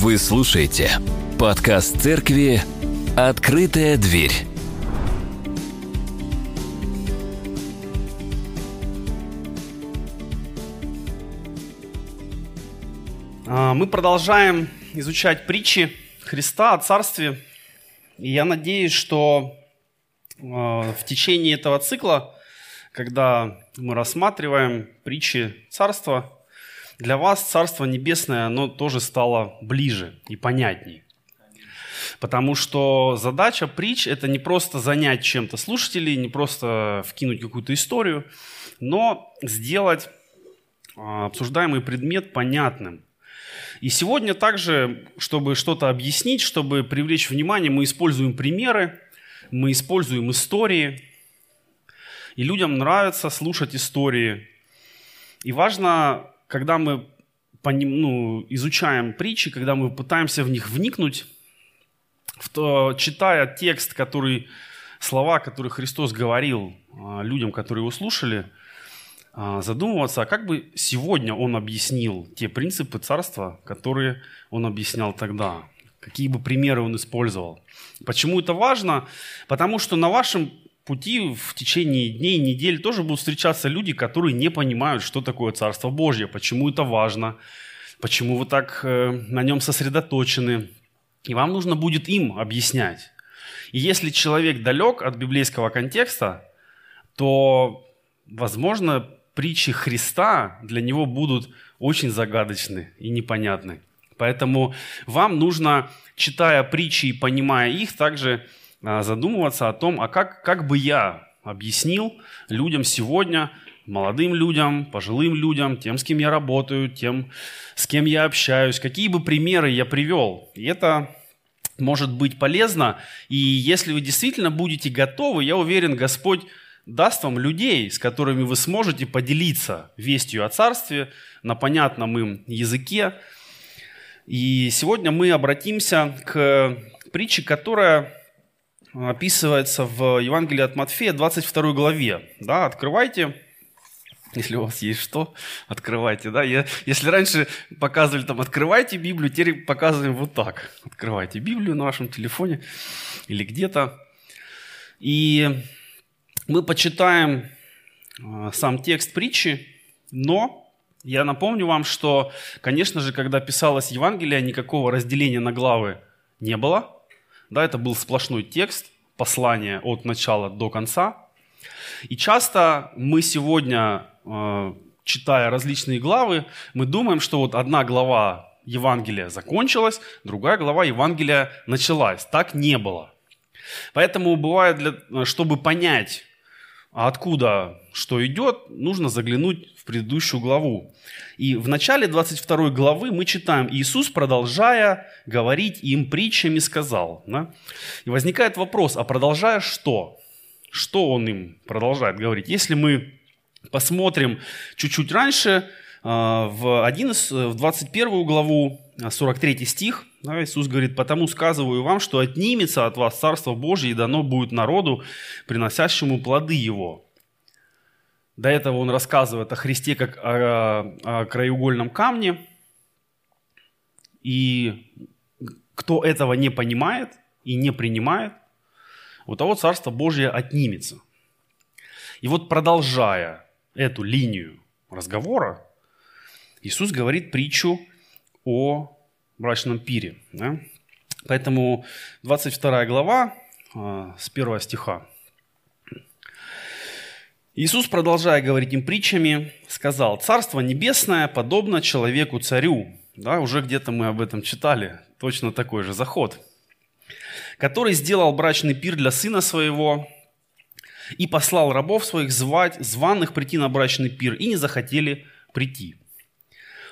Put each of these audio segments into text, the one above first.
Вы слушаете подкаст церкви «Открытая дверь». А, Мы продолжаем изучать притчи Христа о Царстве. И я надеюсь, что а, в течение этого цикла, когда мы рассматриваем притчи Царства, для вас Царство Небесное, оно тоже стало ближе и понятнее. Потому что задача притч – это не просто занять чем-то слушателей, не просто вкинуть какую-то историю, но сделать а, обсуждаемый предмет понятным. И сегодня также, чтобы что-то объяснить, чтобы привлечь внимание, мы используем примеры, мы используем истории. И людям нравится слушать истории. И важно когда мы ну, изучаем притчи, когда мы пытаемся в них вникнуть, то, читая текст, который, слова, которые Христос говорил а, людям, которые его слушали, а, задумываться, а как бы сегодня он объяснил те принципы царства, которые он объяснял тогда, какие бы примеры он использовал. Почему это важно? Потому что на вашем пути в течение дней, недель тоже будут встречаться люди, которые не понимают, что такое Царство Божье, почему это важно, почему вы так э, на нем сосредоточены. И вам нужно будет им объяснять. И если человек далек от библейского контекста, то, возможно, притчи Христа для него будут очень загадочны и непонятны. Поэтому вам нужно, читая притчи и понимая их, также задумываться о том, а как, как бы я объяснил людям сегодня, молодым людям, пожилым людям, тем, с кем я работаю, тем, с кем я общаюсь, какие бы примеры я привел. И это может быть полезно. И если вы действительно будете готовы, я уверен, Господь даст вам людей, с которыми вы сможете поделиться вестью о Царстве на понятном им языке. И сегодня мы обратимся к притче, которая описывается в Евангелии от Матфея, 22 главе. Да, открывайте, если у вас есть что, открывайте. Да? Я, если раньше показывали там «открывайте Библию», теперь показываем вот так. Открывайте Библию на вашем телефоне или где-то. И мы почитаем а, сам текст притчи, но я напомню вам, что, конечно же, когда писалось Евангелие, никакого разделения на главы не было – да, это был сплошной текст, послание от начала до конца. И часто мы сегодня, э, читая различные главы, мы думаем, что вот одна глава Евангелия закончилась, другая глава Евангелия началась. Так не было. Поэтому бывает, для, чтобы понять, откуда что идет, нужно заглянуть в предыдущую главу. И в начале 22 главы мы читаем, Иисус, продолжая говорить им притчами, сказал. Да? И возникает вопрос, а продолжая что? Что он им продолжает говорить? Если мы посмотрим чуть-чуть раньше, а, в, 11, в 21 главу, 43 стих, да, Иисус говорит, «Потому сказываю вам, что отнимется от вас Царство Божье, и дано будет народу, приносящему плоды его». До этого он рассказывает о Христе как о, о краеугольном камне. И кто этого не понимает и не принимает, у того Царство Божье отнимется. И вот продолжая эту линию разговора, Иисус говорит притчу о брачном пире. Да? Поэтому 22 глава а, с 1 стиха Иисус, продолжая говорить им притчами, сказал, «Царство небесное подобно человеку-царю». Да, уже где-то мы об этом читали, точно такой же заход. «Который сделал брачный пир для сына своего и послал рабов своих звать, званых прийти на брачный пир, и не захотели прийти.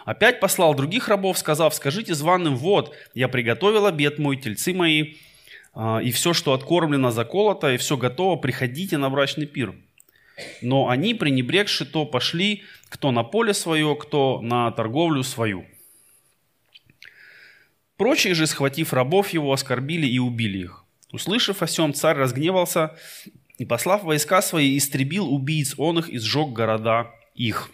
Опять послал других рабов, сказав, скажите званым, вот, я приготовил обед мой, тельцы мои, а, и все, что откормлено, заколото, и все готово, приходите на брачный пир. Но они, пренебрегши то, пошли кто на поле свое, кто на торговлю свою. Прочие же, схватив рабов его, оскорбили и убили их. Услышав о сем, царь разгневался и, послав войска свои, истребил убийц он их и сжег города их.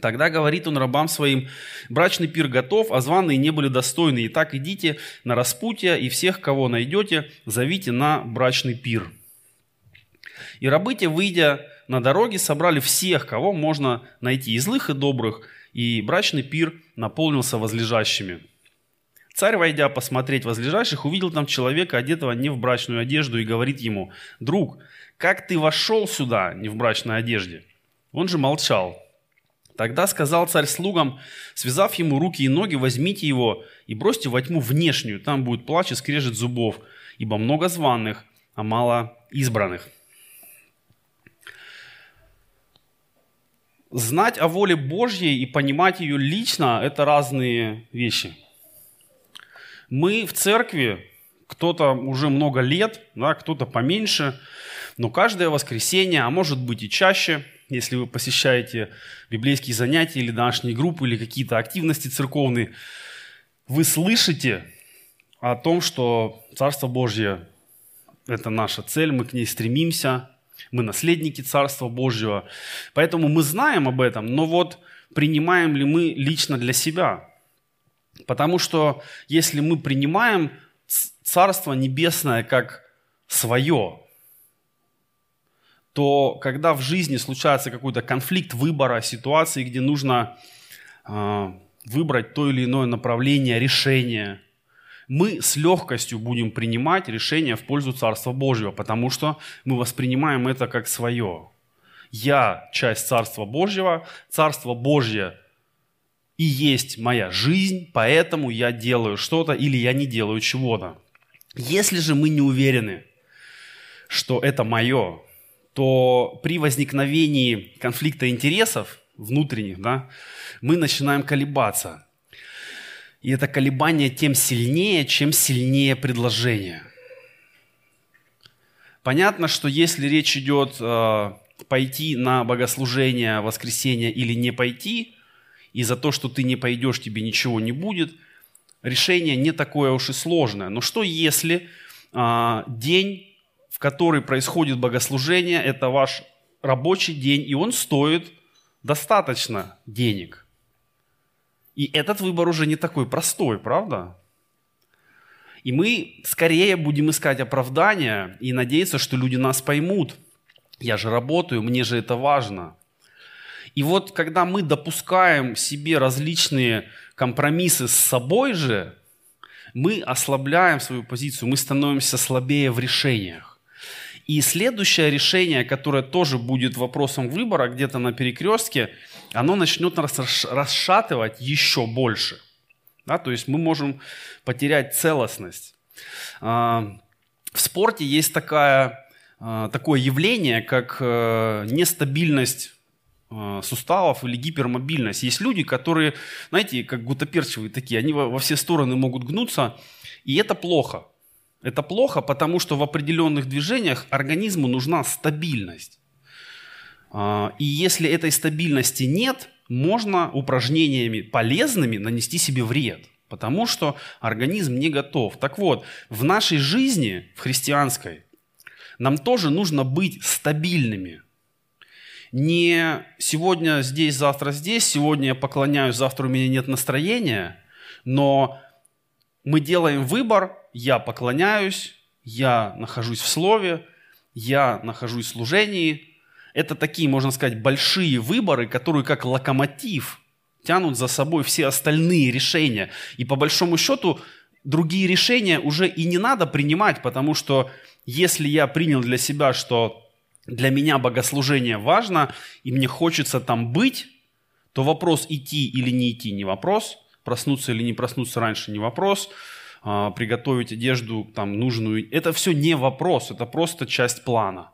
Тогда говорит он рабам своим, брачный пир готов, а званые не были достойны. Итак, идите на распутье, и всех, кого найдете, зовите на брачный пир. И рабы те, выйдя на дороге, собрали всех, кого можно найти, и злых, и добрых, и брачный пир наполнился возлежащими. Царь, войдя посмотреть возлежащих, увидел там человека, одетого не в брачную одежду, и говорит ему, «Друг, как ты вошел сюда не в брачной одежде?» Он же молчал. Тогда сказал царь слугам, связав ему руки и ноги, возьмите его и бросьте во тьму внешнюю, там будет плач и скрежет зубов, ибо много званых, а мало избранных. Знать о воле Божьей и понимать ее лично – это разные вещи. Мы в церкви, кто-то уже много лет, да, кто-то поменьше, но каждое воскресенье, а может быть и чаще – если вы посещаете библейские занятия или домашние группы, или какие-то активности церковные, вы слышите о том, что Царство Божье – это наша цель, мы к ней стремимся, мы наследники Царства Божьего. Поэтому мы знаем об этом, но вот принимаем ли мы лично для себя? Потому что если мы принимаем Царство Небесное как свое, то когда в жизни случается какой-то конфликт выбора, ситуации, где нужно э, выбрать то или иное направление, решение, мы с легкостью будем принимать решение в пользу Царства Божьего, потому что мы воспринимаем это как свое. Я часть Царства Божьего, Царство Божье и есть моя жизнь, поэтому я делаю что-то или я не делаю чего-то. Если же мы не уверены, что это мое, то при возникновении конфликта интересов внутренних, да, мы начинаем колебаться. И это колебание тем сильнее, чем сильнее предложение. Понятно, что если речь идет э, пойти на богослужение воскресенье или не пойти, и за то, что ты не пойдешь, тебе ничего не будет, решение не такое уж и сложное. Но что если э, день который происходит богослужение, это ваш рабочий день, и он стоит достаточно денег. И этот выбор уже не такой простой, правда? И мы скорее будем искать оправдания и надеяться, что люди нас поймут. Я же работаю, мне же это важно. И вот когда мы допускаем себе различные компромиссы с собой же, мы ослабляем свою позицию, мы становимся слабее в решениях. И следующее решение, которое тоже будет вопросом выбора где-то на перекрестке, оно начнет нас расшатывать еще больше. Да, то есть мы можем потерять целостность. А, в спорте есть такая, а, такое явление, как э, нестабильность а, суставов или гипермобильность. Есть люди, которые, знаете, как гутоперчивые такие, они во все стороны могут гнуться, и это плохо. Это плохо, потому что в определенных движениях организму нужна стабильность. А, и если этой стабильности нет, можно упражнениями полезными нанести себе вред, потому что организм не готов. Так вот, в нашей жизни, в христианской, нам тоже нужно быть стабильными. Не сегодня здесь, завтра здесь, сегодня я поклоняюсь, завтра у меня нет настроения, но мы делаем выбор, я поклоняюсь, я нахожусь в слове, я нахожусь в служении. Это такие, можно сказать, большие выборы, которые как локомотив тянут за собой все остальные решения. И по большому счету другие решения уже и не надо принимать, потому что если я принял для себя, что для меня богослужение важно, и мне хочется там быть, то вопрос идти или не идти не вопрос, проснуться или не проснуться раньше не вопрос – а, приготовить одежду там нужную. Это все не вопрос, это просто часть плана.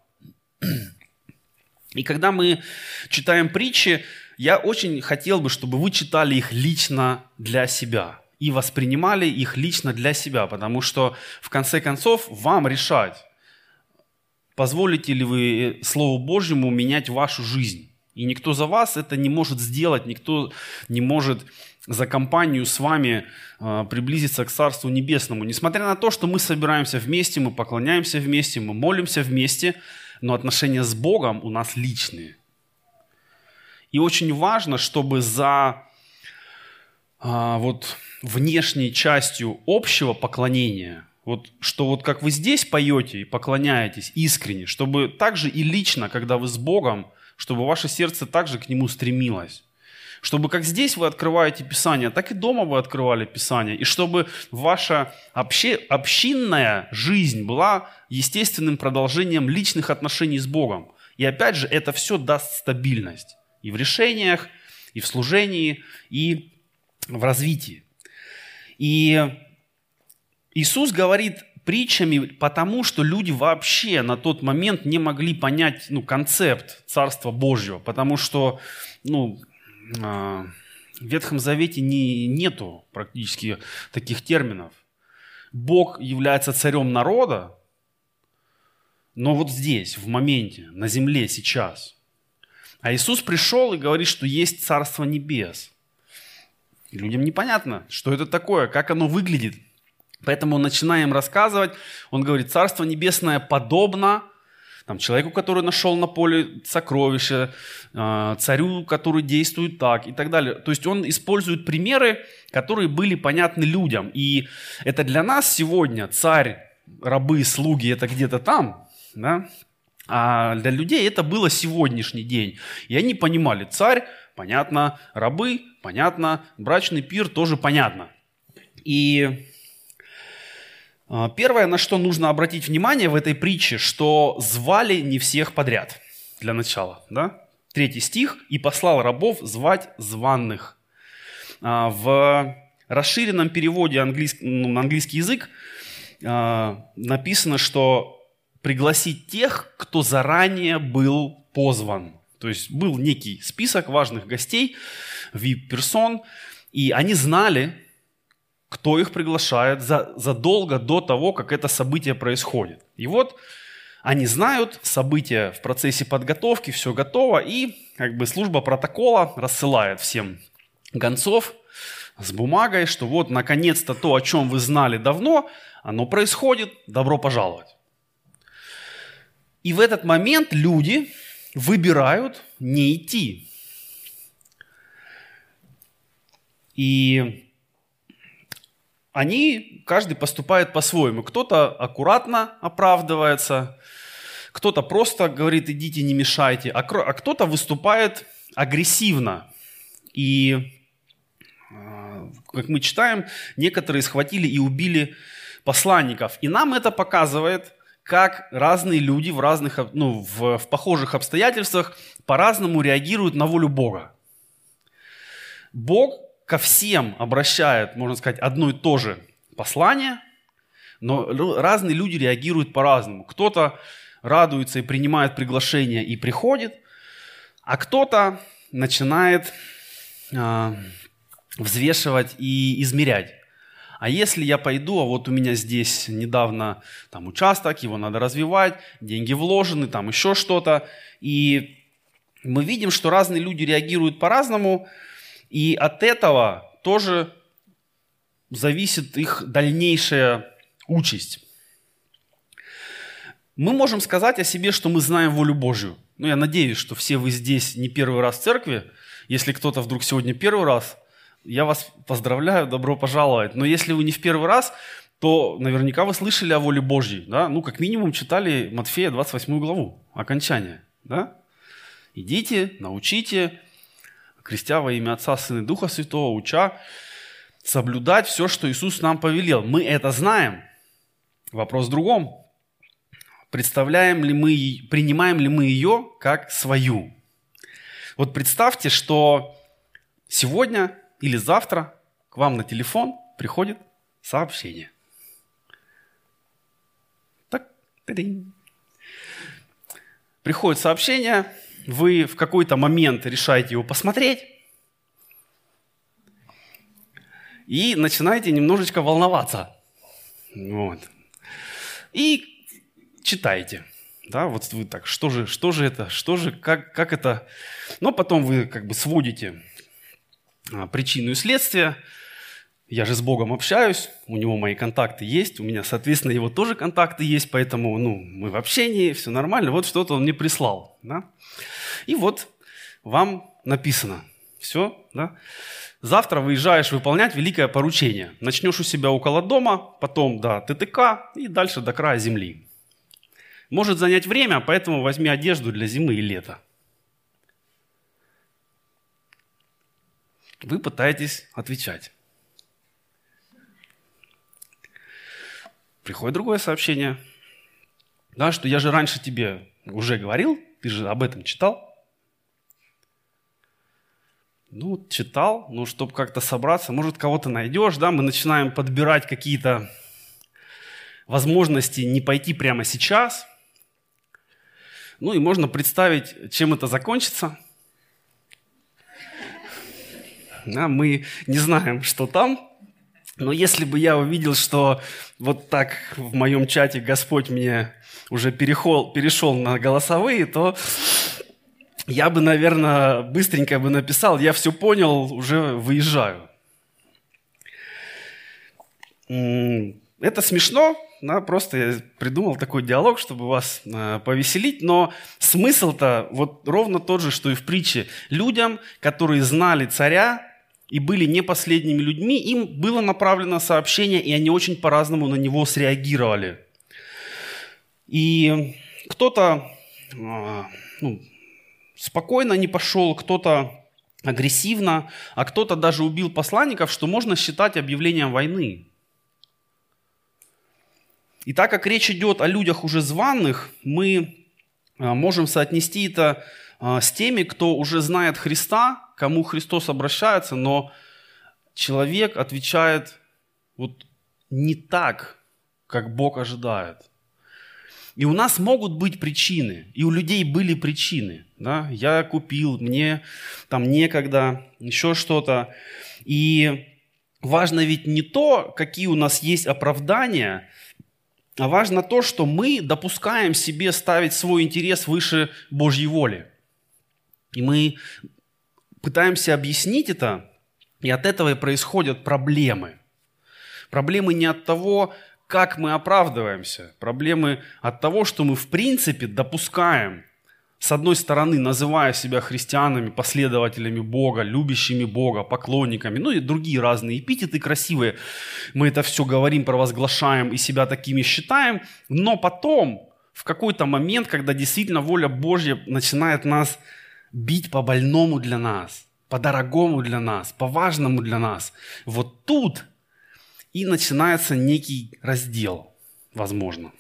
И когда мы читаем притчи, я очень хотел бы, чтобы вы читали их лично для себя и воспринимали их лично для себя, потому что в конце концов вам решать, позволите ли вы Слову Божьему менять вашу жизнь. И никто за вас это не может сделать, никто не может за компанию с вами а, приблизиться к Царству Небесному. Несмотря на то, что мы собираемся вместе, мы поклоняемся вместе, мы молимся вместе, но отношения с Богом у нас личные. И очень важно, чтобы за а, вот внешней частью общего поклонения, вот, что вот как вы здесь поете и поклоняетесь искренне, чтобы также и лично, когда вы с Богом, чтобы ваше сердце также к Нему стремилось. Чтобы как здесь вы открываете Писание, так и дома вы открывали Писание. И чтобы ваша обще, общинная жизнь была естественным продолжением личных отношений с Богом. И опять же, это все даст стабильность и в решениях, и в служении, и в развитии. И Иисус говорит притчами потому, что люди вообще на тот момент не могли понять ну, концепт Царства Божьего, потому что ну, в Ветхом Завете не, нету практически таких терминов. Бог является царем народа, но вот здесь, в моменте, на земле, сейчас. А Иисус пришел и говорит, что есть Царство Небес. И людям непонятно, что это такое, как оно выглядит. Поэтому начинаем рассказывать. Он говорит, Царство Небесное подобно там, человеку, который нашел на поле сокровища, царю, который действует так и так далее. То есть он использует примеры, которые были понятны людям. И это для нас сегодня царь, рабы, слуги, это где-то там, да? а для людей это было сегодняшний день. И они понимали, царь, понятно, рабы, понятно, брачный пир тоже понятно. И первое, на что нужно обратить внимание в этой притче, что звали не всех подряд для начала. Да? Третий стих. «И послал рабов звать званных». А, в расширенном переводе английск... ну, на английский язык а, написано, что пригласить тех, кто заранее был позван. То есть был некий список важных гостей, VIP-персон, и они знали, кто их приглашает за, задолго до того, как это событие происходит. И вот они знают, события в процессе подготовки, все готово, и как бы служба протокола рассылает всем гонцов с бумагой, что вот наконец-то то, о чем вы знали давно, оно происходит, добро пожаловать. И в этот момент люди выбирают не идти. И они, каждый поступает по-своему. Кто-то аккуратно оправдывается, кто-то просто говорит, идите, не мешайте, а, а кто-то выступает агрессивно. И, а, как мы читаем, некоторые схватили и убили посланников. И нам это показывает, как разные люди в, разных, ну, в, в похожих обстоятельствах по-разному реагируют на волю Бога. Бог ко всем обращает, можно сказать, одно и то же послание, но разные люди реагируют по-разному. Кто-то радуется и принимает приглашение и приходит, а кто-то начинает э, взвешивать и измерять. А если я пойду, а вот у меня здесь недавно там участок, его надо развивать, деньги вложены, там еще что-то. И мы видим, что разные люди реагируют по-разному, и от этого тоже зависит их дальнейшая участь. Мы можем сказать о себе, что мы знаем волю Божью. Ну, я надеюсь, что все вы здесь не первый раз в церкви. Если кто-то вдруг сегодня первый раз, я вас поздравляю, добро пожаловать. Но если вы не в первый раз, то наверняка вы слышали о воле Божьей. Да? Ну, как минимум, читали Матфея 28 главу, окончание. Да? Идите, научите, крестя во имя Отца, Сына и Духа Святого, уча соблюдать все, что Иисус нам повелел. Мы это знаем. Вопрос в другом. Представляем ли мы, принимаем ли мы ее как свою? Вот представьте, что сегодня или завтра к вам на телефон приходит сообщение. Так, приходит сообщение, вы в какой-то момент решаете его посмотреть и начинаете немножечко волноваться. Вот. И читаете. Да, вот вы так, что же, что же это, что же, как, как это. Но потом вы как бы сводите а, причину и следствие. Я же с Богом общаюсь, у него мои контакты есть, у меня, соответственно, его тоже контакты есть, поэтому ну, мы в общении, все нормально. Вот что-то он мне прислал. Да? И вот вам написано. Все, да? Завтра выезжаешь выполнять великое поручение. Начнешь у себя около дома, потом до ТТК и дальше до края земли. Может занять время, поэтому возьми одежду для зимы и лета. Вы пытаетесь отвечать. Приходит другое сообщение. Да, что я же раньше тебе уже говорил, ты же об этом читал. Ну, читал, ну, чтобы как-то собраться, может, кого-то найдешь, да, мы начинаем подбирать какие-то возможности не пойти прямо сейчас. Ну, и можно представить, чем это закончится. Да, мы не знаем, что там, но если бы я увидел, что вот так в моем чате Господь мне уже перешел, перешел на голосовые, то я бы, наверное, быстренько бы написал, я все понял, уже выезжаю. Это смешно, да, просто я придумал такой диалог, чтобы вас э, повеселить, но смысл-то вот ровно тот же, что и в притче. Людям, которые знали царя и были не последними людьми, им было направлено сообщение, и они очень по-разному на него среагировали. И кто-то э, ну, спокойно не пошел, кто-то агрессивно, а кто-то даже убил посланников, что можно считать объявлением войны. И так как речь идет о людях уже званных, мы а, можем соотнести это а, с теми, кто уже знает Христа, кому Христос обращается, но человек отвечает вот не так, как Бог ожидает. И у нас могут быть причины, и у людей были причины. Да? Я купил, мне там некогда, еще что-то. И важно ведь не то, какие у нас есть оправдания, а важно то, что мы допускаем себе ставить свой интерес выше Божьей воли. И мы пытаемся объяснить это, и от этого и происходят проблемы. Проблемы не от того, как мы оправдываемся. Проблемы от того, что мы в принципе допускаем, с одной стороны, называя себя христианами, последователями Бога, любящими Бога, поклонниками, ну и другие разные эпитеты красивые, мы это все говорим, провозглашаем и себя такими считаем, но потом, в какой-то момент, когда действительно воля Божья начинает нас бить по больному для нас, по дорогому для нас, по важному для нас, вот тут и начинается некий раздел, возможно.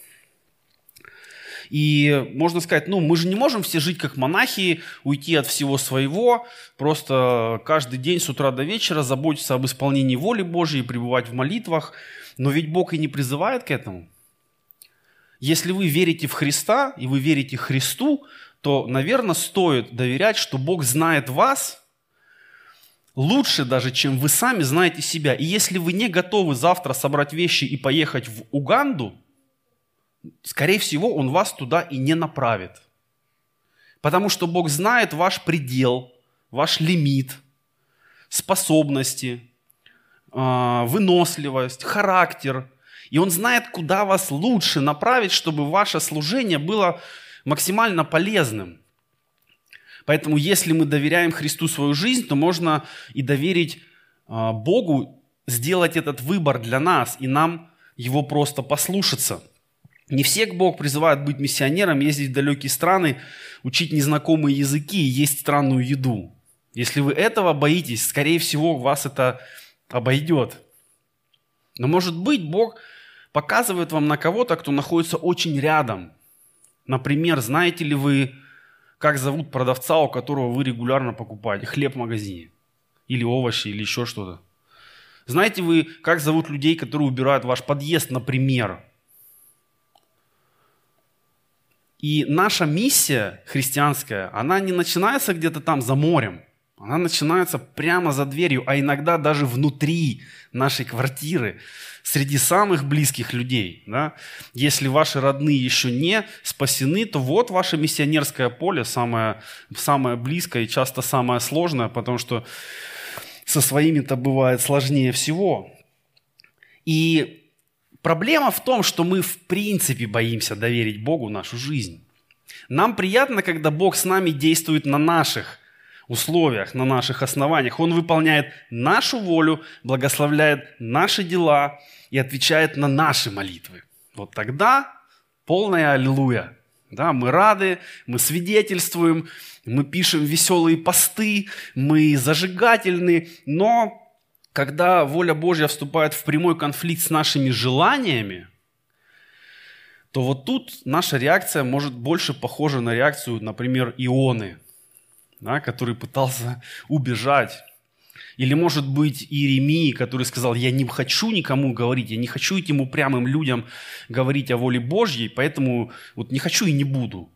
И можно сказать, ну, мы же не можем все жить как монахи, уйти от всего своего, просто каждый день с утра до вечера заботиться об исполнении воли Божьей, пребывать в молитвах. Но ведь Бог и не призывает к этому. Если вы верите в Христа и вы верите Христу, то, наверное, стоит доверять, что Бог знает вас лучше даже, чем вы сами знаете себя. И если вы не готовы завтра собрать вещи и поехать в Уганду, скорее всего, Он вас туда и не направит. Потому что Бог знает ваш предел, ваш лимит, способности, а, выносливость, характер. И Он знает, куда вас лучше направить, чтобы ваше служение было максимально полезным. Поэтому если мы доверяем Христу свою жизнь, то можно и доверить а, Богу сделать этот выбор для нас, и нам его просто послушаться. Не всех Бог призывает быть миссионером, ездить в далекие страны, учить незнакомые языки и есть странную еду. Если вы этого боитесь, скорее всего, вас это обойдет. Но может быть, Бог показывает вам на кого-то, кто находится очень рядом. Например, знаете ли вы как зовут продавца, у которого вы регулярно покупаете хлеб в магазине? Или овощи, или еще что-то? Знаете вы, как зовут людей, которые убирают ваш подъезд, например? И наша миссия христианская, она не начинается где-то там за морем. Она начинается прямо за дверью, а иногда даже внутри нашей квартиры, среди самых близких людей. Да? Если ваши родные еще не спасены, то вот ваше миссионерское поле, самое, самое близкое и часто самое сложное, потому что со своими-то бывает сложнее всего. И проблема в том, что мы в принципе боимся доверить Богу нашу жизнь. Нам приятно, когда Бог с нами действует на наших условиях, на наших основаниях. Он выполняет нашу волю, благословляет наши дела и отвечает на наши молитвы. Вот тогда полная аллилуйя. Да, мы рады, мы свидетельствуем, мы пишем веселые посты, мы зажигательны, но когда воля Божья вступает в прямой конфликт с нашими желаниями, то вот тут наша реакция может больше похожа на реакцию, например, Ионы, да, который пытался убежать. Или, может быть, Иеремии, который сказал, я не хочу никому говорить, я не хочу этим упрямым людям говорить о воле Божьей, поэтому вот не хочу и не буду.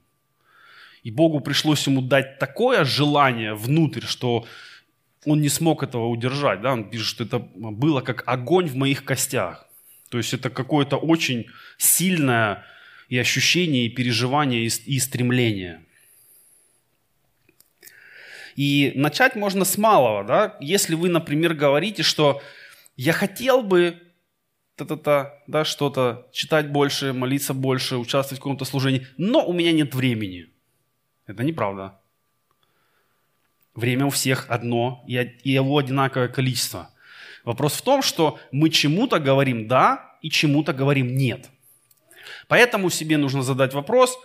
И Богу пришлось ему дать такое желание внутрь, что он не смог этого удержать. Да? Он пишет, что это было как огонь в моих костях. То есть это какое-то очень сильное и ощущение, и переживание, и стремление. И начать можно с малого. Да? Если вы, например, говорите, что я хотел бы та-та-та, да, что-то, читать больше, молиться больше, участвовать в каком-то служении, но у меня нет времени. Это неправда. Время у всех одно, и его одинаковое количество. Вопрос в том, что мы чему-то говорим «да» и чему-то говорим «нет». Поэтому себе нужно задать вопрос,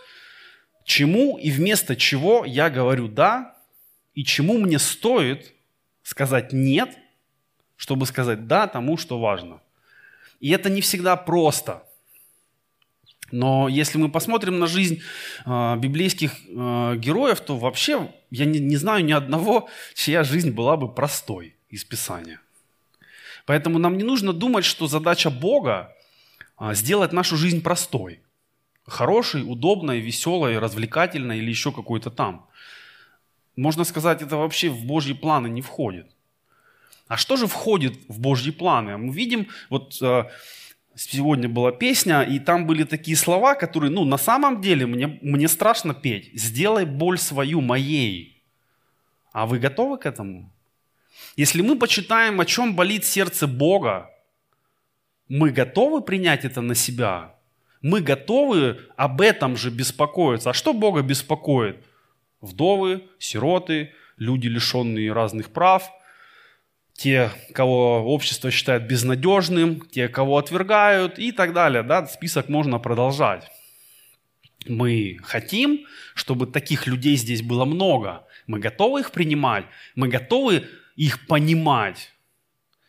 чему и вместо чего я говорю «да», и чему мне стоит сказать «нет», чтобы сказать «да» тому, что важно. И это не всегда просто – но если мы посмотрим на жизнь э, библейских э, героев, то вообще я не, не знаю ни одного, чья жизнь была бы простой из Писания. Поэтому нам не нужно думать, что задача Бога э, сделать нашу жизнь простой. Хорошей, удобной, веселой, развлекательной или еще какой-то там. Можно сказать, это вообще в Божьи планы не входит. А что же входит в Божьи планы? Мы видим, вот сегодня была песня, и там были такие слова, которые, ну, на самом деле мне, мне страшно петь. «Сделай боль свою моей». А вы готовы к этому? Если мы почитаем, о чем болит сердце Бога, мы готовы принять это на себя? Мы готовы об этом же беспокоиться? А что Бога беспокоит? Вдовы, сироты, люди, лишенные разных прав – те, кого общество считает безнадежным, те, кого отвергают и так далее. Да? Список можно продолжать. Мы хотим, чтобы таких людей здесь было много. Мы готовы их принимать, мы готовы их понимать.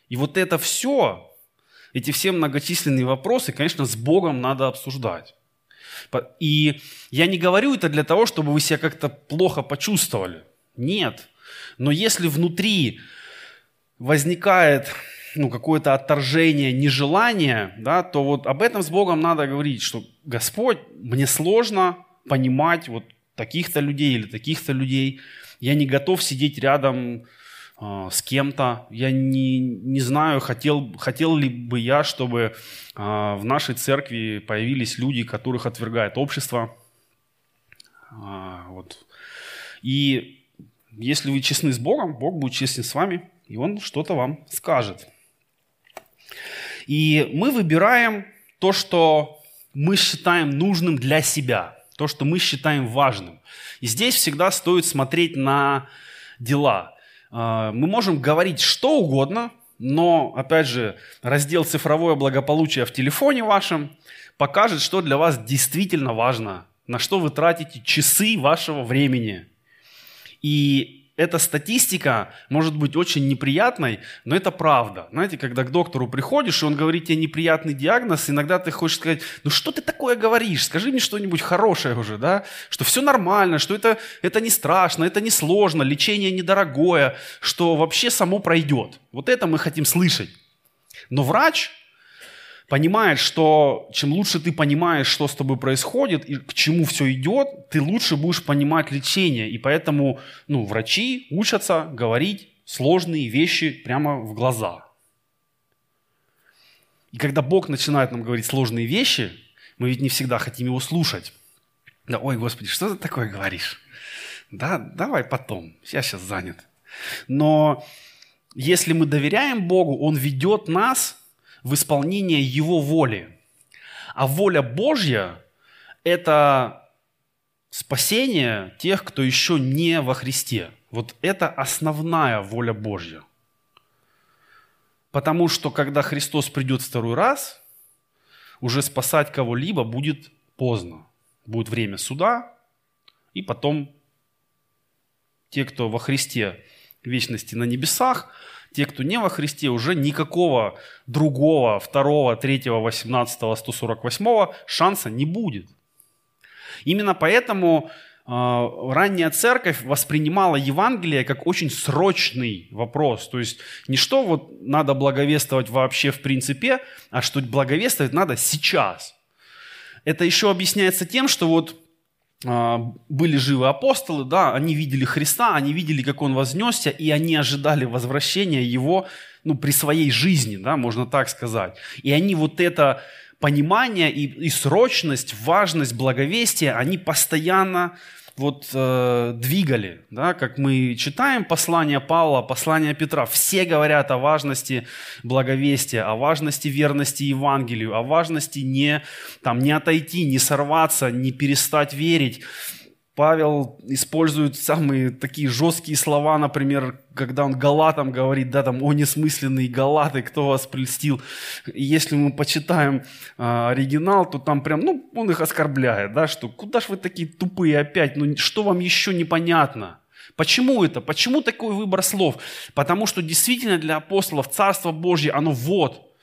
И вот это все, эти все многочисленные вопросы, конечно, с Богом надо обсуждать. И я не говорю это для того, чтобы вы себя как-то плохо почувствовали. Нет. Но если внутри возникает ну, какое-то отторжение, нежелание, да, то вот об этом с Богом надо говорить, что Господь, мне сложно понимать вот таких-то людей или таких-то людей. Я не готов сидеть рядом с кем-то. Я не, не знаю, хотел, хотел ли бы я, чтобы э, в нашей церкви появились люди, которых отвергает общество. Э, вот. И если вы честны с Богом, Бог будет честен с вами и он что-то вам скажет. И мы выбираем то, что мы считаем нужным для себя, то, что мы считаем важным. И здесь всегда стоит смотреть на дела. А, мы можем говорить что угодно, но, опять же, раздел «Цифровое благополучие» в телефоне вашем покажет, что для вас действительно важно, на что вы тратите часы вашего времени. И эта статистика может быть очень неприятной, но это правда. Знаете, когда к доктору приходишь, и он говорит тебе неприятный диагноз, иногда ты хочешь сказать, ну что ты такое говоришь, скажи мне что-нибудь хорошее уже, да, что все нормально, что это, это не страшно, это не сложно, лечение недорогое, что вообще само пройдет. Вот это мы хотим слышать. Но врач понимает, что чем лучше ты понимаешь, что с тобой происходит и к чему все идет, ты лучше будешь понимать лечение. И поэтому ну, врачи учатся говорить сложные вещи прямо в глаза. И когда Бог начинает нам говорить сложные вещи, мы ведь не всегда хотим его слушать. Да, ой, Господи, что ты такое говоришь? Да, давай потом, я сейчас занят. Но если мы доверяем Богу, Он ведет нас в исполнение Его воли. А воля Божья – это спасение тех, кто еще не во Христе. Вот это основная воля Божья. Потому что когда Христос придет второй раз, уже спасать кого-либо будет поздно. Будет время суда, и потом те, кто во Христе вечности на небесах, те, кто не во Христе, уже никакого другого, второго, третьего, восемнадцатого, сто сорок восьмого шанса не будет. Именно поэтому э, ранняя церковь воспринимала Евангелие как очень срочный вопрос. То есть не что вот надо благовествовать вообще в принципе, а что благовествовать надо сейчас. Это еще объясняется тем, что вот а, были живы апостолы, да, они видели Христа, они видели, как Он вознесся, и они ожидали возвращения Его ну, при своей жизни, да, можно так сказать. И они вот это понимание и, и срочность, важность благовестия, они постоянно вот э, двигали, да, как мы читаем послание Павла, послание Петра, все говорят о важности благовестия, о важности верности Евангелию, о важности не, там, не отойти, не сорваться, не перестать верить. Павел использует самые такие жесткие слова, например, когда он галатам говорит, да, там, о несмысленные галаты, кто вас прельстил. И если мы почитаем э, оригинал, то там прям, ну, он их оскорбляет, да, что куда ж вы такие тупые опять, ну, что вам еще непонятно? Почему это? Почему такой выбор слов? Потому что действительно для апостолов Царство Божье, оно вот,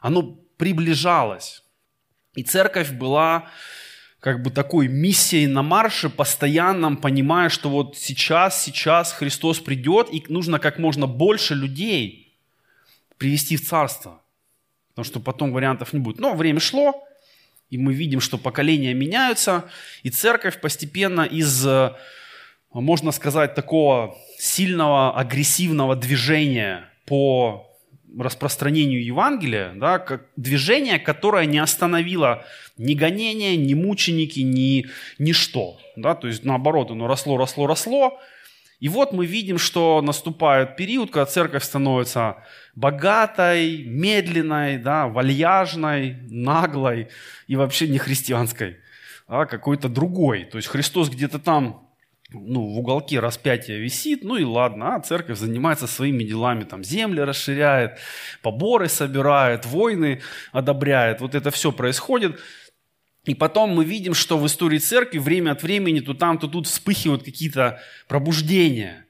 оно приближалось. И церковь была как бы такой миссией на марше, постоянном, понимая, что вот сейчас, сейчас Христос придет, и нужно как можно больше людей привести в Царство. Потому что потом вариантов не будет. Но время шло, и мы видим, что поколения меняются, и церковь постепенно из, э, можно сказать, такого сильного, агрессивного движения по распространению Евангелия, да, как движение, которое не остановило ни гонения, ни мученики, ни ничто. Да, то есть наоборот, оно росло, росло, росло. И вот мы видим, что наступает период, когда церковь становится богатой, медленной, да, вальяжной, наглой и вообще не христианской, а какой-то другой. То есть Христос где-то там ну, в уголке распятия висит, ну и ладно, а церковь занимается своими делами, там земли расширяет, поборы собирает, войны одобряет, вот это все происходит. И потом мы видим, что в истории церкви время от времени то там, то тут вспыхивают какие-то пробуждения,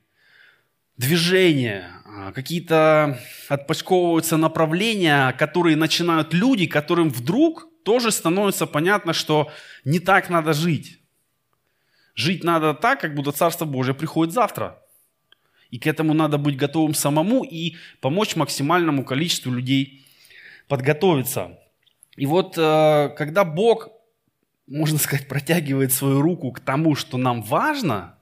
движения, а, какие-то отпочковываются направления, которые начинают люди, которым вдруг тоже становится понятно, что не так надо жить. Жить надо так, как будто Царство Божие приходит завтра. И к этому надо быть готовым самому и помочь максимальному количеству людей подготовиться. И вот э, когда Бог, можно сказать, протягивает свою руку к тому, что нам важно,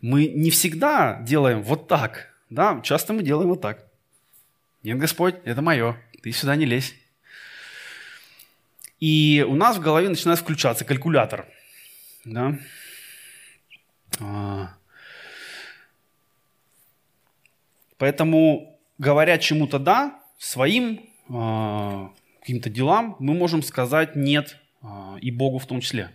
мы не всегда делаем вот так. Да? Часто мы делаем вот так. Нет, Господь, это мое, ты сюда не лезь. И у нас в голове начинает включаться калькулятор. Да? А. Поэтому, говоря чему-то «да», своим э, каким-то делам, мы можем сказать «нет» э, и Богу в том числе.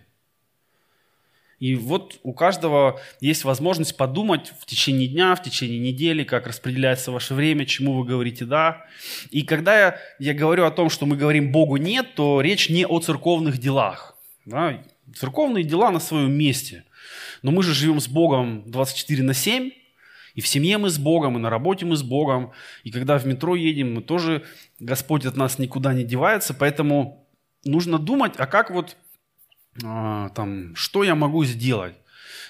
И вот у каждого есть возможность подумать в течение дня, в течение недели, как распределяется ваше время, чему вы говорите «да». И когда я, я говорю о том, что мы говорим Богу «нет», то речь не о церковных делах. Да? Церковные дела на своем месте. Но мы же живем с Богом 24 на 7, и в семье мы с Богом, и на работе мы с Богом, и когда в метро едем, мы тоже, Господь от нас никуда не девается, поэтому нужно думать, а как вот, а, там, что я могу сделать?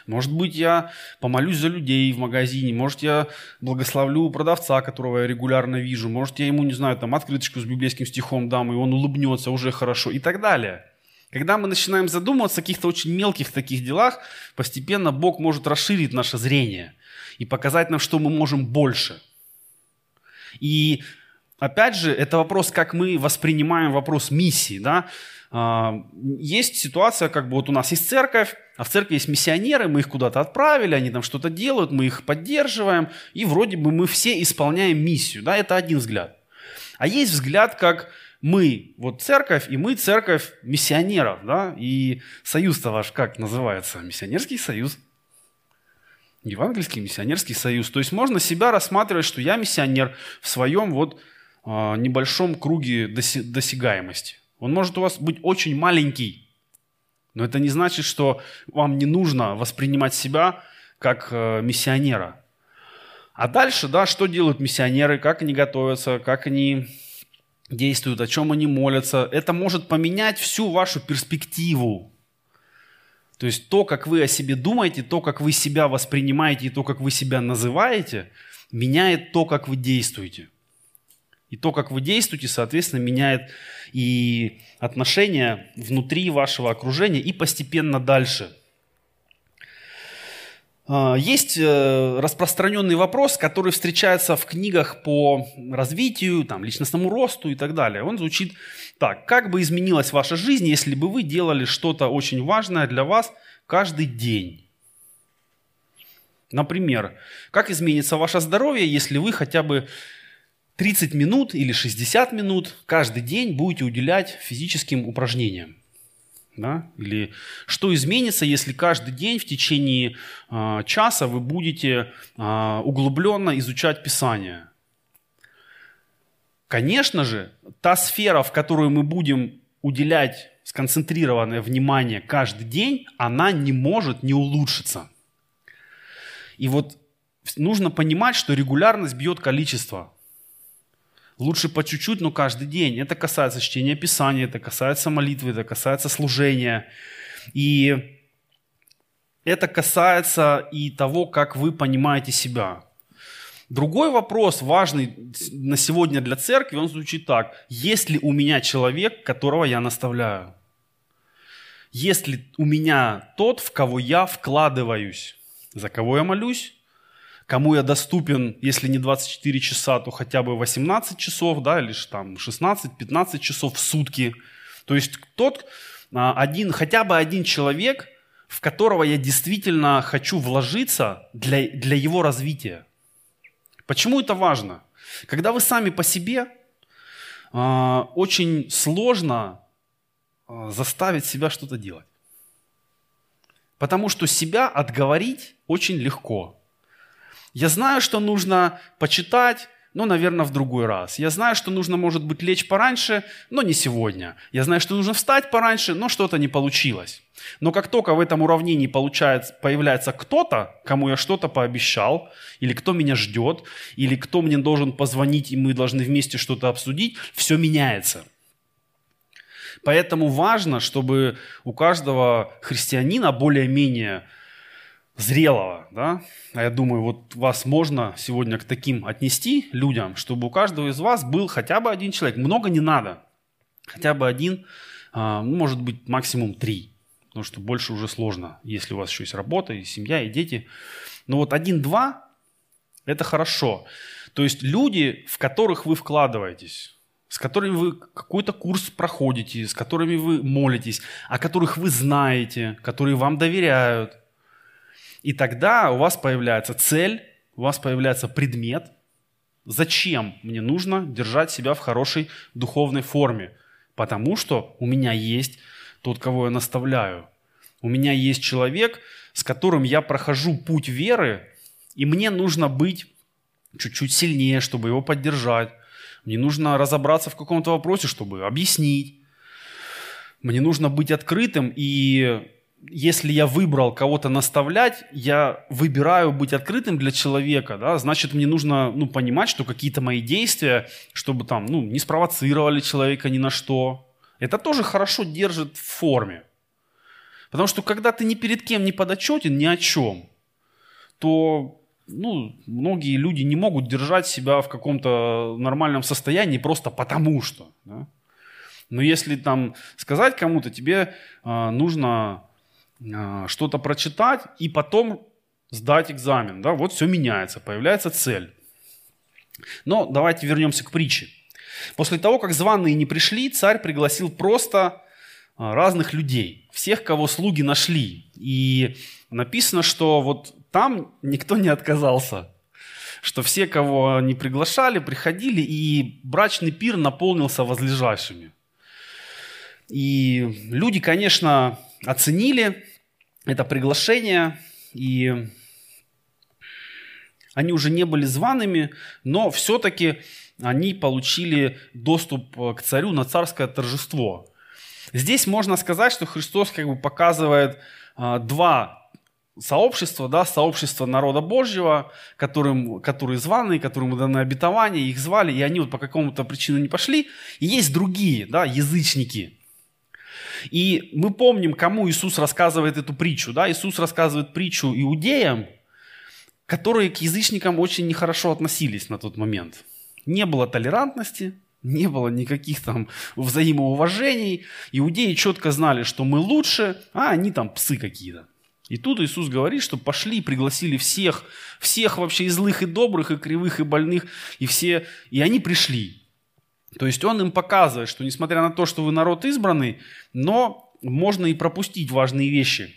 Может быть, я помолюсь за людей в магазине, может, я благословлю продавца, которого я регулярно вижу, может, я ему, не знаю, там, открыточку с библейским стихом дам, и он улыбнется, уже хорошо, и так далее. Когда мы начинаем задумываться о каких-то очень мелких таких делах, постепенно Бог может расширить наше зрение и показать нам, что мы можем больше. И опять же, это вопрос, как мы воспринимаем вопрос миссии. Да? А, есть ситуация, как бы вот у нас есть церковь, а в церкви есть миссионеры, мы их куда-то отправили, они там что-то делают, мы их поддерживаем, и вроде бы мы все исполняем миссию. Да? Это один взгляд. А есть взгляд, как мы вот церковь, и мы церковь миссионеров, да, и союз-то ваш как называется? Миссионерский союз. Евангельский миссионерский союз. То есть можно себя рассматривать, что я миссионер в своем вот а, небольшом круге досягаемости. Он может у вас быть очень маленький, но это не значит, что вам не нужно воспринимать себя как э, миссионера. А дальше, да, что делают миссионеры, как они готовятся, как они действуют, о чем они молятся. Это может поменять всю вашу перспективу. То есть то, как вы о себе думаете, то, как вы себя воспринимаете и то, как вы себя называете, меняет то, как вы действуете. И то, как вы действуете, соответственно, меняет и отношения внутри вашего окружения и постепенно дальше. А, есть э, распространенный вопрос, который встречается в книгах по развитию, там, личностному росту и так далее. Он звучит так. Как бы изменилась ваша жизнь, если бы вы делали что-то очень важное для вас каждый день? Например, как изменится ваше здоровье, если вы хотя бы 30 минут или 60 минут каждый день будете уделять физическим упражнениям. Да? Или что изменится, если каждый день в течение э, часа вы будете э, углубленно изучать Писание? Конечно же, та сфера, в которую мы будем уделять сконцентрированное внимание каждый день, она не может не улучшиться. И вот нужно понимать, что регулярность бьет количество. Лучше по чуть-чуть, но каждый день. Это касается чтения Писания, это касается молитвы, это касается служения. И это касается и того, как вы понимаете себя. Другой вопрос, важный на сегодня для церкви, он звучит так. Есть ли у меня человек, которого я наставляю? Есть ли у меня тот, в кого я вкладываюсь? За кого я молюсь? Кому я доступен, если не 24 часа, то хотя бы 18 часов, да, или там 16-15 часов в сутки. То есть тот а, один, хотя бы один человек, в которого я действительно хочу вложиться для, для его развития. Почему это важно? Когда вы сами по себе, э, очень сложно э, заставить себя что-то делать. Потому что себя отговорить очень легко. Я знаю, что нужно почитать, но, наверное, в другой раз. Я знаю, что нужно, может быть, лечь пораньше, но не сегодня. Я знаю, что нужно встать пораньше, но что-то не получилось. Но как только в этом уравнении получается, появляется кто-то, кому я что-то пообещал, или кто меня ждет, или кто мне должен позвонить, и мы должны вместе что-то обсудить, все меняется. Поэтому важно, чтобы у каждого христианина более-менее зрелого, да, а я думаю, вот вас можно сегодня к таким отнести людям, чтобы у каждого из вас был хотя бы один человек. Много не надо. Хотя бы один, а, ну, может быть, максимум три. Потому что больше уже сложно, если у вас еще есть работа, и семья, и дети. Но вот один-два – это хорошо. То есть люди, в которых вы вкладываетесь, с которыми вы какой-то курс проходите, с которыми вы молитесь, о которых вы знаете, которые вам доверяют – и тогда у вас появляется цель, у вас появляется предмет. Зачем мне нужно держать себя в хорошей духовной форме? Потому что у меня есть тот, кого я наставляю. У меня есть человек, с которым я прохожу путь веры, и мне нужно быть чуть-чуть сильнее, чтобы его поддержать. Мне нужно разобраться в каком-то вопросе, чтобы объяснить. Мне нужно быть открытым и если я выбрал кого-то наставлять, я выбираю быть открытым для человека, да, значит, мне нужно ну, понимать, что какие-то мои действия, чтобы там, ну, не спровоцировали человека ни на что, это тоже хорошо держит в форме. Потому что когда ты ни перед кем не подотчетен ни о чем, то ну, многие люди не могут держать себя в каком-то нормальном состоянии просто потому что. Да? Но если там сказать кому-то, тебе э, нужно что-то прочитать и потом сдать экзамен. Да? Вот все меняется, появляется цель. Но давайте вернемся к притче. После того, как званые не пришли, царь пригласил просто а, разных людей, всех, кого слуги нашли. И написано, что вот там никто не отказался, что все, кого не приглашали, приходили, и брачный пир наполнился возлежащими. И люди, конечно, оценили это приглашение, и они уже не были зваными, но все-таки они получили доступ э, к царю на царское торжество. Здесь можно сказать, что Христос как бы показывает а, два сообщества, да, сообщество народа Божьего, которым, которые званы, которым даны обетования, их звали, и они вот по какому-то причину не пошли. И есть другие, да, язычники. И мы помним, кому Иисус рассказывает эту притчу. Да? Иисус рассказывает притчу иудеям, которые к язычникам очень нехорошо относились на тот момент. Не было толерантности, не было никаких там взаимоуважений. Иудеи четко знали, что мы лучше, а они там псы какие-то. И тут Иисус говорит, что пошли, пригласили всех, всех вообще и злых, и добрых, и кривых, и больных, и все, и они пришли. То есть он им показывает, что несмотря на то, что вы народ избранный, но можно и пропустить важные вещи.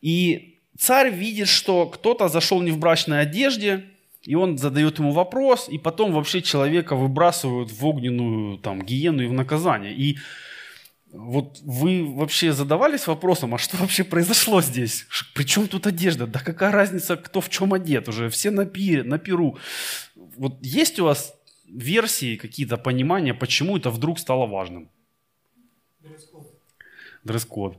И царь видит, что кто-то зашел не в брачной одежде, и он задает ему вопрос, и потом вообще человека выбрасывают в огненную там, гиену и в наказание. И вот вы вообще задавались вопросом, а что вообще произошло здесь? Причем тут одежда? Да какая разница, кто в чем одет уже? Все на, пире, на пиру. Вот есть у вас версии, какие-то понимания, почему это вдруг стало важным? Дресс-код. Дресс-код.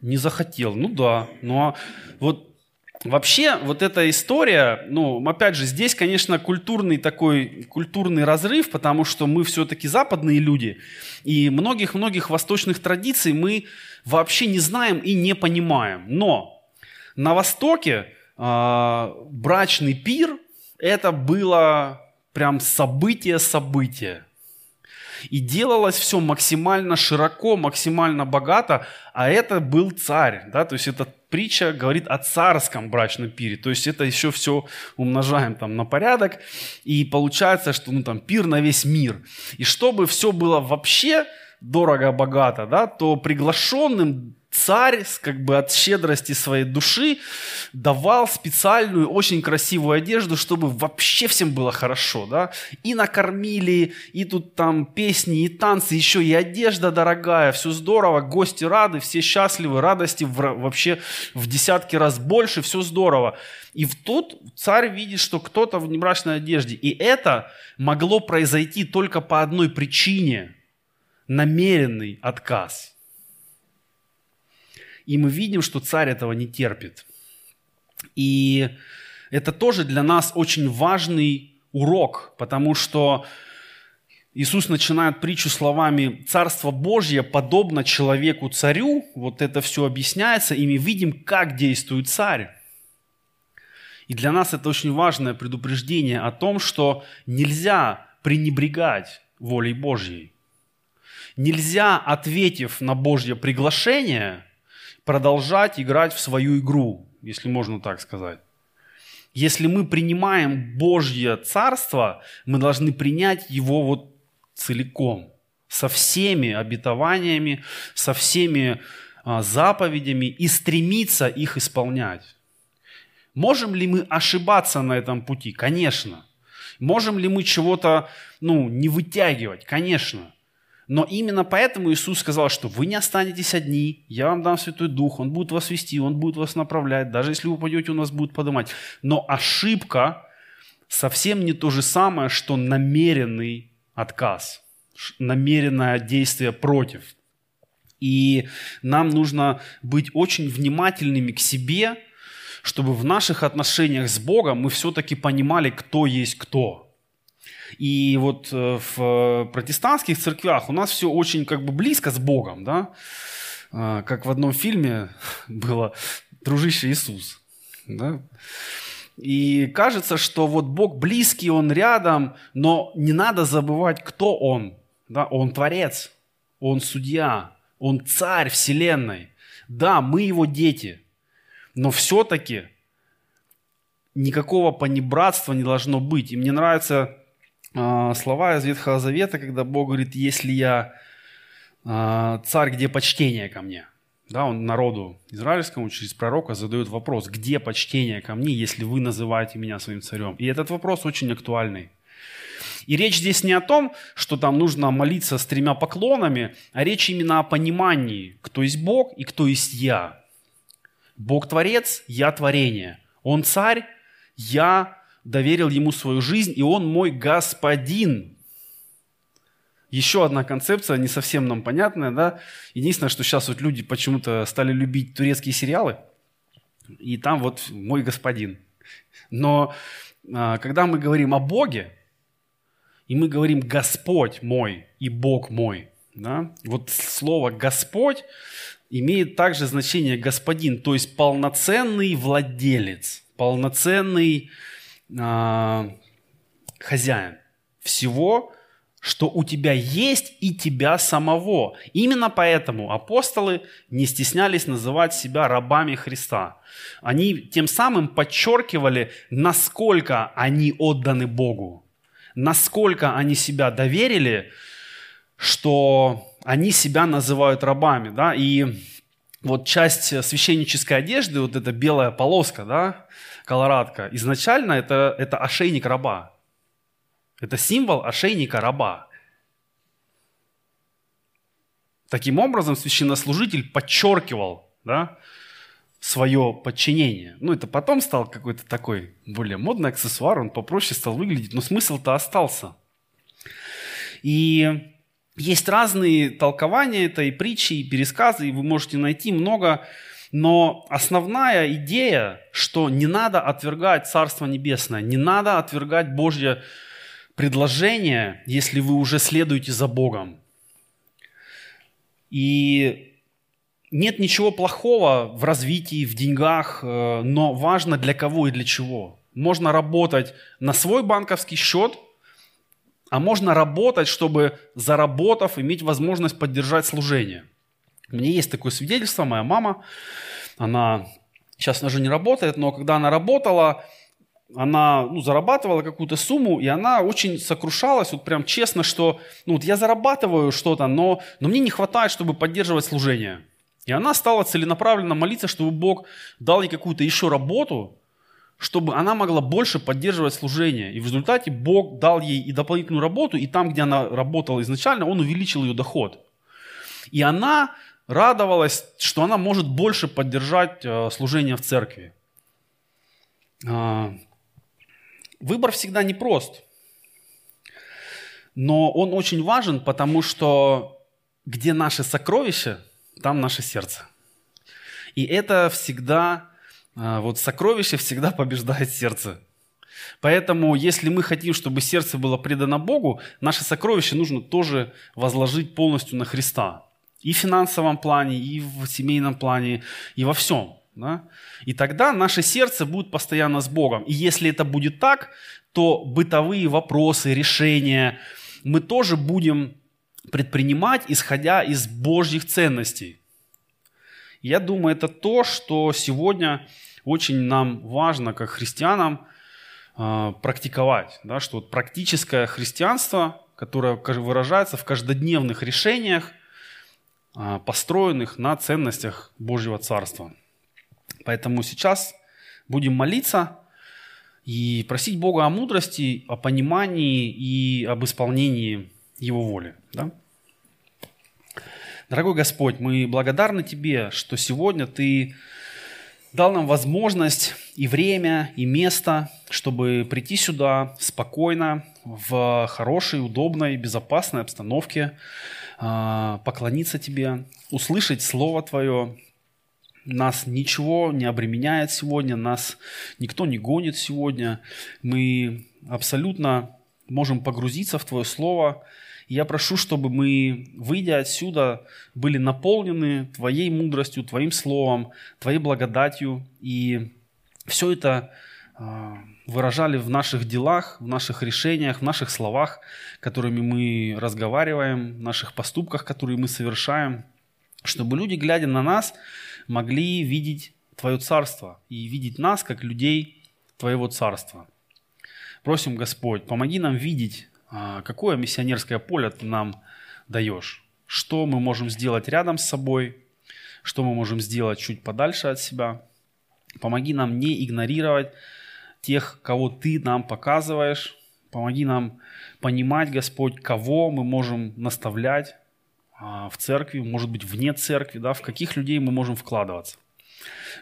Не захотел. Ну да. Ну а вот Вообще, вот эта история, ну, опять же, здесь, конечно, культурный такой, культурный разрыв, потому что мы все-таки западные люди, и многих-многих восточных традиций мы вообще не знаем и не понимаем. Но на Востоке э, брачный пир – это было прям событие-событие. И делалось все максимально широко, максимально богато, а это был царь, да, то есть эта притча говорит о царском брачном пире, то есть это еще все умножаем там на порядок, и получается, что ну там пир на весь мир. И чтобы все было вообще дорого-богато, да, то приглашенным царь как бы от щедрости своей души давал специальную, очень красивую одежду, чтобы вообще всем было хорошо, да, и накормили, и тут там песни, и танцы, еще и одежда дорогая, все здорово, гости рады, все счастливы, радости в, вообще в десятки раз больше, все здорово. И тут царь видит, что кто-то в небрачной одежде, и это могло произойти только по одной причине – намеренный отказ – и мы видим, что царь этого не терпит. И это тоже для нас очень важный урок, потому что Иисус начинает притчу словами «Царство Божье подобно человеку-царю». Вот это все объясняется, и мы видим, как действует царь. И для нас это очень важное предупреждение о том, что нельзя пренебрегать волей Божьей. Нельзя, ответив на Божье приглашение, продолжать играть в свою игру, если можно так сказать. Если мы принимаем Божье Царство, мы должны принять его вот целиком, со всеми обетованиями, со всеми а, заповедями и стремиться их исполнять. Можем ли мы ошибаться на этом пути? Конечно. Можем ли мы чего-то ну, не вытягивать? Конечно. Но именно поэтому Иисус сказал, что вы не останетесь одни, я вам дам Святой Дух, Он будет вас вести, Он будет вас направлять, даже если вы упадете, Он вас будет поднимать. Но ошибка совсем не то же самое, что намеренный отказ, намеренное действие против. И нам нужно быть очень внимательными к себе, чтобы в наших отношениях с Богом мы все-таки понимали, кто есть кто – и вот э, в протестантских церквях у нас все очень как бы близко с Богом, да, а, как в одном фильме было «Дружище Иисус», да? И кажется, что вот Бог близкий, Он рядом, но не надо забывать, кто Он. Да? Он Творец, Он Судья, Он Царь Вселенной. Да, мы Его дети, но все-таки никакого понебратства не должно быть. И мне нравится слова из Ветхого Завета, когда Бог говорит, если я а, царь, где почтение ко мне? Да, он народу израильскому через пророка задает вопрос, где почтение ко мне, если вы называете меня своим царем? И этот вопрос очень актуальный. И речь здесь не о том, что там нужно молиться с тремя поклонами, а речь именно о понимании, кто есть Бог и кто есть я. Бог творец, я творение. Он царь, я доверил ему свою жизнь, и он мой господин. Еще одна концепция, не совсем нам понятная, да. Единственное, что сейчас вот люди почему-то стали любить турецкие сериалы, и там вот мой господин. Но а, когда мы говорим о Боге, и мы говорим Господь мой и Бог мой, да, вот слово Господь имеет также значение господин, то есть полноценный владелец, полноценный э, хозяин всего, что у тебя есть и тебя самого. Именно поэтому апостолы не стеснялись называть себя рабами Христа. Они тем самым подчеркивали, насколько они отданы Богу, насколько они себя доверили, что они себя называют рабами, да, и вот часть священнической одежды, вот эта белая полоска, да, колорадка, изначально это, это ошейник раба. Это символ ошейника раба. Таким образом, священнослужитель подчеркивал да, свое подчинение. Ну, это потом стал какой-то такой более модный аксессуар, он попроще стал выглядеть, но смысл-то остался. И есть разные толкования этой притчи и пересказы, и вы можете найти много, но основная идея, что не надо отвергать Царство Небесное, не надо отвергать Божье предложение, если вы уже следуете за Богом. И нет ничего плохого в развитии, в деньгах, э, но важно для кого и для чего. Можно работать на свой банковский счет – а можно работать, чтобы, заработав, иметь возможность поддержать служение. У меня есть такое свидетельство, моя мама, она сейчас она же не работает, но когда она работала, она ну, зарабатывала какую-то сумму, и она очень сокрушалась, вот прям честно, что ну, вот я зарабатываю что-то, но, но мне не хватает, чтобы поддерживать служение. И она стала целенаправленно молиться, чтобы Бог дал ей какую-то еще работу, чтобы она могла больше поддерживать служение. И в результате Бог дал ей и дополнительную работу, и там, где она работала изначально, Он увеличил ее доход. И она радовалась, что она может больше поддержать э, служение в церкви. А, выбор всегда непрост, но он очень важен, потому что где наше сокровище, там наше сердце. И это всегда вот сокровище всегда побеждает сердце. Поэтому, если мы хотим, чтобы сердце было предано Богу, наше сокровище нужно тоже возложить полностью на Христа. И в финансовом плане, и в семейном плане, и во всем. Да? И тогда наше сердце будет постоянно с Богом. И если это будет так, то бытовые вопросы, решения мы тоже будем предпринимать, исходя из Божьих ценностей. Я думаю, это то, что сегодня очень нам важно, как христианам, а, практиковать. Да, что вот практическое христианство, которое выражается в каждодневных решениях, а, построенных на ценностях Божьего Царства. Поэтому сейчас будем молиться и просить Бога о мудрости, о понимании и об исполнении Его воли. Да? Дорогой Господь, мы благодарны Тебе, что сегодня Ты дал нам возможность и время, и место, чтобы прийти сюда спокойно, в хорошей, удобной, безопасной обстановке, а, поклониться Тебе, услышать Слово Твое. Нас ничего не обременяет сегодня, нас никто не гонит сегодня. Мы абсолютно можем погрузиться в Твое Слово – я прошу, чтобы мы, выйдя отсюда, были наполнены Твоей мудростью, Твоим словом, Твоей благодатью. И все это а, выражали в наших делах, в наших решениях, в наших словах, которыми мы разговариваем, в наших поступках, которые мы совершаем, чтобы люди, глядя на нас, могли видеть Твое Царство и видеть нас как людей Твоего Царства. Просим, Господь, помоги нам видеть какое миссионерское поле ты нам даешь? Что мы можем сделать рядом с собой? Что мы можем сделать чуть подальше от себя? Помоги нам не игнорировать тех, кого ты нам показываешь. Помоги нам понимать, Господь, кого мы можем наставлять а, в церкви, может быть, вне церкви, да, в каких людей мы можем вкладываться.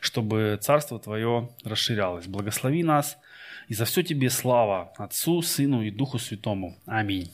чтобы Царство Твое расширялось. Благослови нас, и за все Тебе слава, Отцу, Сыну и Духу Святому. Аминь.